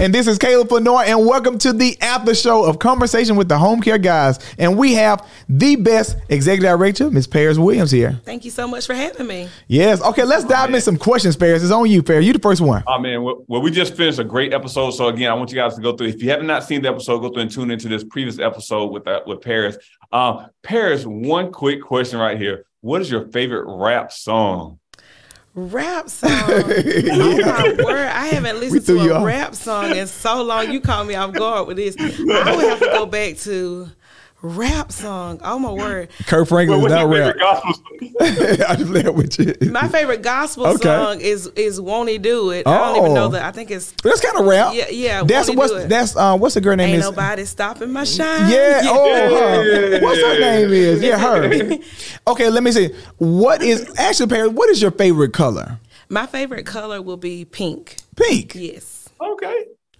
And this is Caleb Fenor, and welcome to the after show of Conversation with the Home Care Guys. And we have the best executive director, Ms. Paris Williams, here. Thank you so much for having me. Yes. Okay, let's dive into some questions, Paris. It's on you, Paris. You the first one. Oh man, well, well, we just finished a great episode. So again, I want you guys to go through. If you have not seen the episode, go through and tune into this previous episode with uh, with Paris. Um, Paris, one quick question right here. What is your favorite rap song? Rap song. oh my word. I haven't listened to a rap song in so long. You caught me off guard with this. I would have to go back to rap song. Oh my word. Kirk Franklin is not rap. I just laugh with you. My favorite gospel okay. song is is Won't He Do It. Oh. I don't even know oh. that. I think it's that's kind of rap. Yeah, yeah. That's what's that's uh, what's the girl name Ain't is? nobody stopping my shine. Yeah. yeah. Oh, yeah. what's her name is? Yeah, her. okay, let me see. What is actually, Perry? What is your favorite color? My favorite color will be pink. Pink. Yes.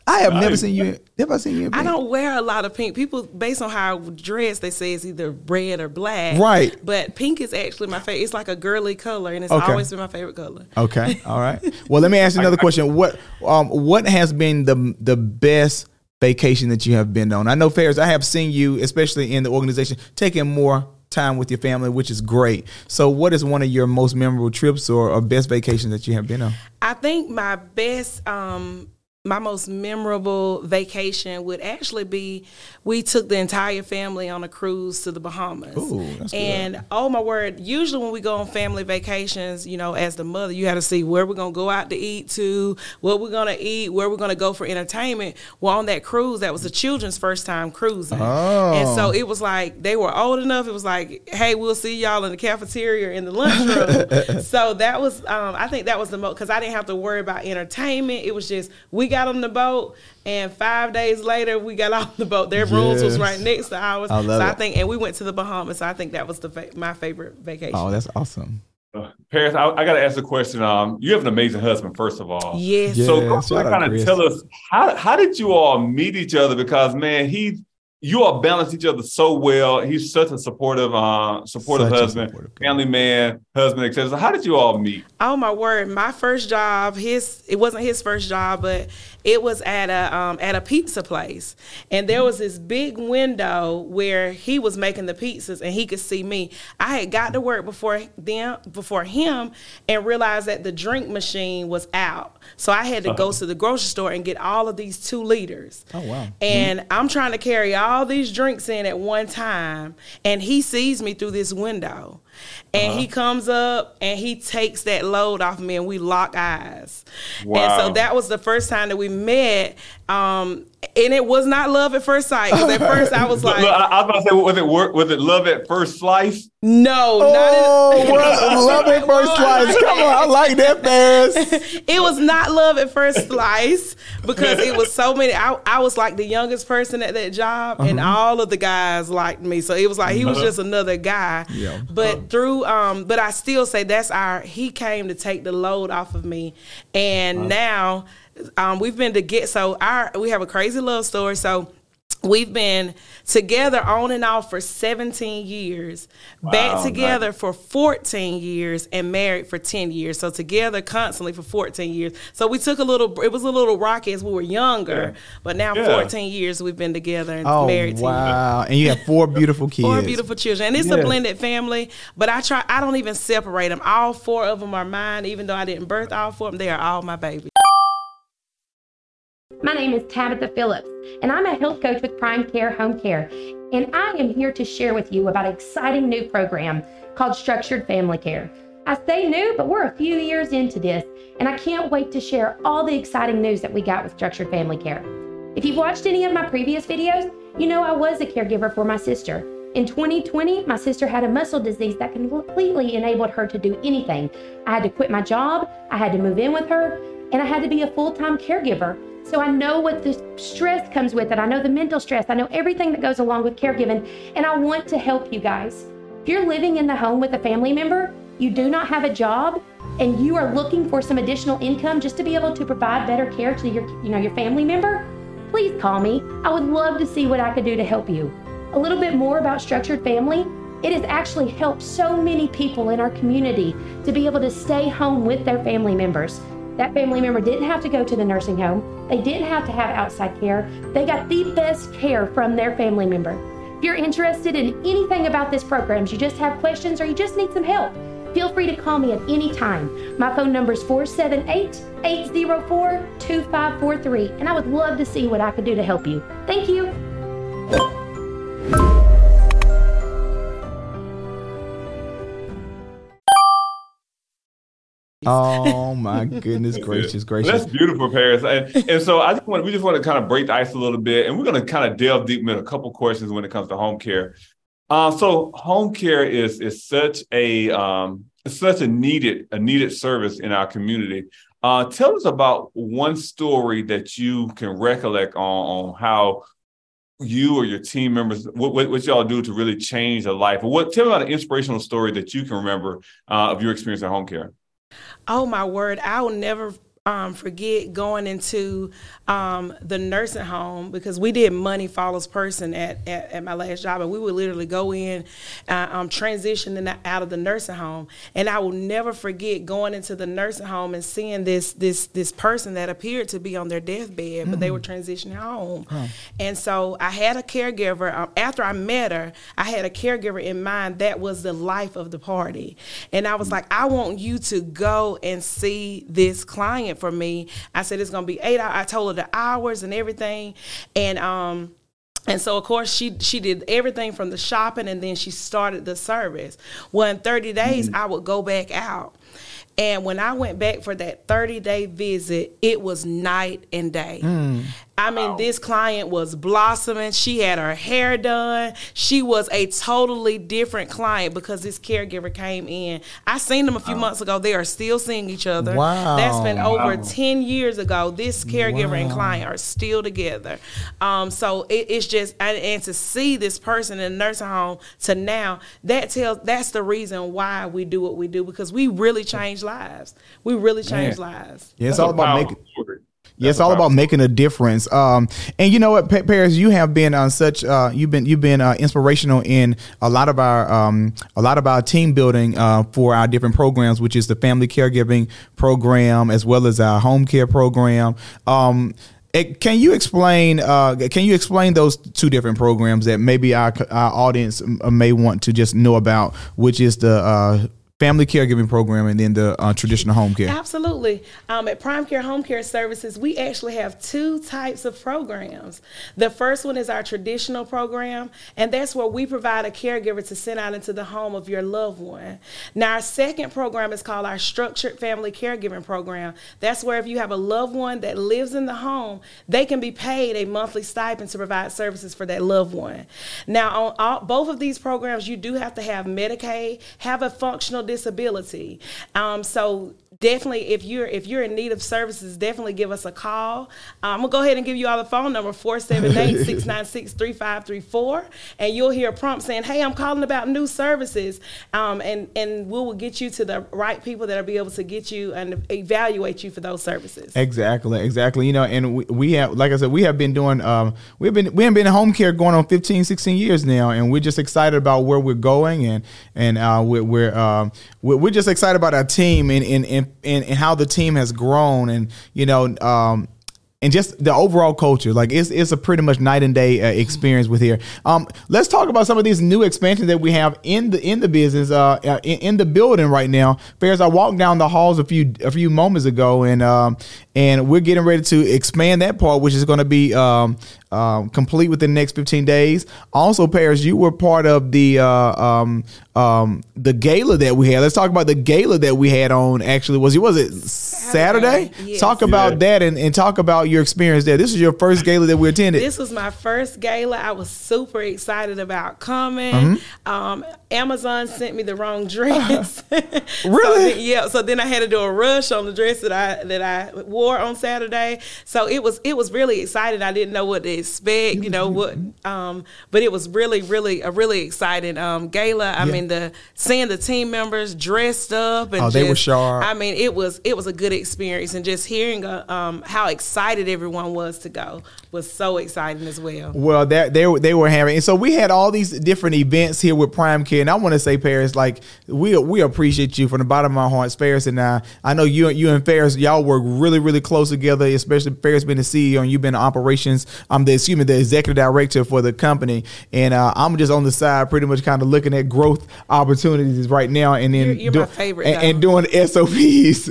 Okay. I have never seen you. Never seen you. I don't wear a lot of pink. People, based on how I dress, they say it's either red or black. Right. But pink is actually my favorite. It's like a girly color, and it's okay. always been my favorite color. Okay. All right. Well, let me ask you another question. What um what has been the the best vacation that you have been on? I know Ferris. I have seen you, especially in the organization, taking more time with your family, which is great. So, what is one of your most memorable trips or, or best vacations that you have been on? I think my best um, my most memorable vacation would actually be we took the entire family on a cruise to the Bahamas. Ooh, and good. oh my word, usually when we go on family vacations, you know, as the mother, you got to see where we're going to go out to eat to, what we're going to eat, where we're going to go for entertainment. Well, on that cruise, that was the children's first time cruising. Oh. And so it was like they were old enough. It was like, hey, we'll see y'all in the cafeteria in the lunchroom. so that was, um, I think that was the most, because I didn't have to worry about entertainment. It was just, we got on the boat, and five days later we got off the boat. Their rooms was right next to ours. I so I think, and we went to the Bahamas. So I think that was the fa- my favorite vacation. Oh, that's awesome. Uh, Paris, I, I got to ask a question. Um, you have an amazing husband, first of all. Yes. So, kind of tell us how how did you all meet each other? Because man, he you all balance each other so well. He's such a supportive, uh, supportive such husband, supportive family man, husband, etc. So how did you all meet? Oh my word! My first job, his it wasn't his first job, but it was at a um, at a pizza place, and there was this big window where he was making the pizzas, and he could see me. I had got to work before them before him, and realized that the drink machine was out, so I had to uh-huh. go to the grocery store and get all of these two liters. Oh wow! And mm-hmm. I'm trying to carry all these drinks in at one time, and he sees me through this window. And uh-huh. he comes up and he takes that load off me and we lock eyes. Wow. And so that was the first time that we met. Um, and it was not love at first sight. Because at first I was like, I was about to say, was it work? Was it love at first slice? No, oh, not love at first slice. Come on, I like that, fast. it was not love at first slice because it was so many. I, I was like the youngest person at that job, uh-huh. and all of the guys liked me. So it was like he was uh-huh. just another guy. Yeah. But through, um, but I still say that's our. He came to take the load off of me, and uh-huh. now um, we've been to get so our we have a crazy love story. So we've been together on and off for 17 years wow, back together nice. for 14 years and married for 10 years so together constantly for 14 years so we took a little it was a little rocky as we were younger yeah. but now yeah. 14 years we've been together and oh, married wow and you have four beautiful kids four beautiful children and it's yeah. a blended family but i try i don't even separate them all four of them are mine even though i didn't birth all four of them they are all my babies my name is Tabitha Phillips, and I'm a health coach with Prime Care Home Care. And I am here to share with you about an exciting new program called Structured Family Care. I say new, but we're a few years into this, and I can't wait to share all the exciting news that we got with Structured Family Care. If you've watched any of my previous videos, you know I was a caregiver for my sister. In 2020, my sister had a muscle disease that completely enabled her to do anything. I had to quit my job, I had to move in with her, and I had to be a full time caregiver so I know what the stress comes with it. I know the mental stress. I know everything that goes along with caregiving. And I want to help you guys. If you're living in the home with a family member, you do not have a job, and you are looking for some additional income just to be able to provide better care to your, you know, your family member, please call me. I would love to see what I could do to help you. A little bit more about structured family. It has actually helped so many people in our community to be able to stay home with their family members. That family member didn't have to go to the nursing home. They didn't have to have outside care. They got the best care from their family member. If you're interested in anything about this program, you just have questions or you just need some help, feel free to call me at any time. My phone number is 478 804 2543, and I would love to see what I could do to help you. Thank you. Oh my goodness gracious, gracious. That's beautiful, Paris. And, and so I just want we just want to kind of break the ice a little bit, and we're going to kind of delve deep into a couple questions when it comes to home care. Uh, so home care is is such a um, such a needed a needed service in our community. Uh, tell us about one story that you can recollect on, on how you or your team members what, what, what, y'all do to really change a life. What tell me about an inspirational story that you can remember uh, of your experience at home care. Oh my word, I will never um, forget going into um, the nursing home because we did money follows person at, at, at, my last job, and we would literally go in, uh, um, transitioning out of the nursing home, and I will never forget going into the nursing home and seeing this this this person that appeared to be on their deathbed, mm. but they were mm. transitioning home, and so I had a caregiver. Um, after I met her, I had a caregiver in mind that was the life of the party, and I was like, I want you to go and see this client for me. I said it's gonna be eight hours. I told her the hours and everything, and um. And so, of course, she she did everything from the shopping, and then she started the service. Well, in 30 days, mm-hmm. I would go back out. And when I went back for that 30 day visit, it was night and day. Mm. I mean, wow. this client was blossoming. She had her hair done. She was a totally different client because this caregiver came in. I seen them a few wow. months ago. They are still seeing each other. Wow. That's been over 10 years ago. This caregiver and client are still together. Um, so it, it's just, and, and to see this person in a nursing home to now, that tells, that's the reason why we do what we do because we really change lives. We really change Man. lives. Yeah, it's all about making. Yeah, it's all about making a difference. Um, and you know what, Paris, you have been on such uh, you've been you've been uh, inspirational in a lot of our um, a lot of our team building uh, for our different programs, which is the family caregiving program as well as our home care program. Um, it, can you explain? Uh, can you explain those two different programs that maybe our, our audience may want to just know about, which is the uh, family caregiving program and then the uh, traditional home care. Absolutely. Um, at Prime Care Home Care Services, we actually have two types of programs. The first one is our traditional program, and that's where we provide a caregiver to send out into the home of your loved one. Now, our second program is called our Structured Family Caregiving Program. That's where if you have a loved one that lives in the home, they can be paid a monthly stipend to provide services for that loved one. Now, on all, both of these programs, you do have to have Medicaid, have a functional disability. Um, so definitely if you're if you're in need of services definitely give us a call. Um, i'm gonna go ahead and give you all the phone number 478-696-3534 and you'll hear a prompt saying hey i'm calling about new services. Um, and and we will get you to the right people that'll be able to get you and evaluate you for those services. Exactly exactly. You know and we, we have like i said we have been doing um, we've been we have been in home care going on 15 16 years now and we're just excited about where we're going and and uh, we're we're, um, we're just excited about our team and and, and and, and how the team has grown and you know um, and just the overall culture. Like it's it's a pretty much night and day uh, experience with here. Um, let's talk about some of these new expansions that we have in the in the business, uh, uh in, in, the building right now. Fairs, I walked down the halls a few a few moments ago, and um, and we're getting ready to expand that part, which is going to be um, um, complete within the next 15 days. Also, Paris, you were part of the uh, um, um, the gala that we had. Let's talk about the gala that we had on. Actually, was it was it Saturday? Saturday? Yes. Talk about yeah. that and, and talk about your experience there. This is your first gala that we attended. This was my first gala. I was super excited about coming. Mm-hmm. Um, Amazon sent me the wrong dress. really? so yeah. So then I had to do a rush on the dress that I that I wore on Saturday. So it was it was really exciting. I didn't know what to expect. You know what? Um, but it was really really a really exciting um, gala. I yeah. mean the seeing the team members dressed up and oh, just, they were sharp. I mean it was it was a good experience and just hearing uh, um, how excited everyone was to go was so exciting as well. Well, that they they were having, and so we had all these different events here with Prime Care, and I want to say, Paris, like we we appreciate you from the bottom of my heart, Ferris, and I. I know you you and Ferris, y'all work really really close together, especially Ferris being the CEO and you've been operations. I'm the excuse me the executive director for the company, and uh, I'm just on the side, pretty much kind of looking at growth opportunities right now, and then you're, you're do, my favorite, and, and, doing SOPs.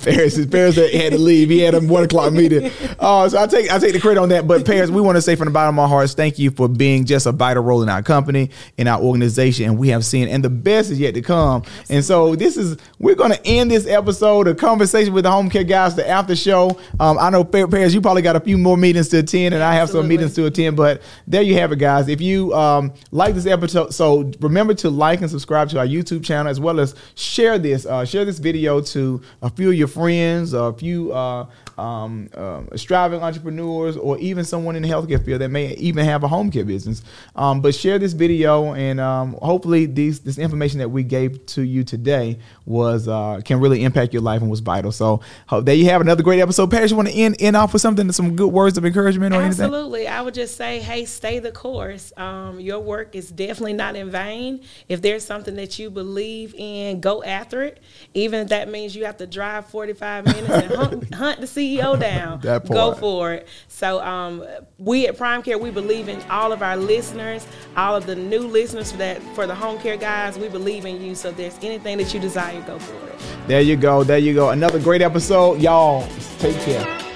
Ferris, Ferris had to leave. He had a one o'clock meeting. Uh, so I take I take the credit on that. But Paris, we want to say from the bottom of our hearts, thank you for being just a vital role in our company, in our organization, and we have seen, and the best is yet to come. And so this is we're going to end this episode of conversation with the home care guys, the after show. Um, I know Paris, you probably got a few more meetings to attend, and I have Absolutely. some meetings to attend. But there you have it, guys. If you um, like this episode, so remember to like and subscribe to our YouTube channel as well as share this. Uh, share this video to a few of your friends, a few uh, um, uh, striving entrepreneurs, or even someone in the healthcare field that may even have a home care business. Um, but share this video, and um, hopefully, these this information that we gave to you today was uh, can really impact your life and was vital. So hope there you have another great episode. Paris, you want to end end off with something, some good words of encouragement or Absolutely. anything? Absolutely, I would just say, hey, stay the course. Um, your work is definitely not in vain. If there's something that you believe in, go after it. Even if that means you have to drive 45 minutes and hunt, hunt the CEO down, go for it. So um, we at Prime Care, we believe in all of our listeners, all of the new listeners for that for the home care guys. We believe in you. So if there's anything that you desire, go for it. There you go. There you go. Another great episode. Y'all, take care.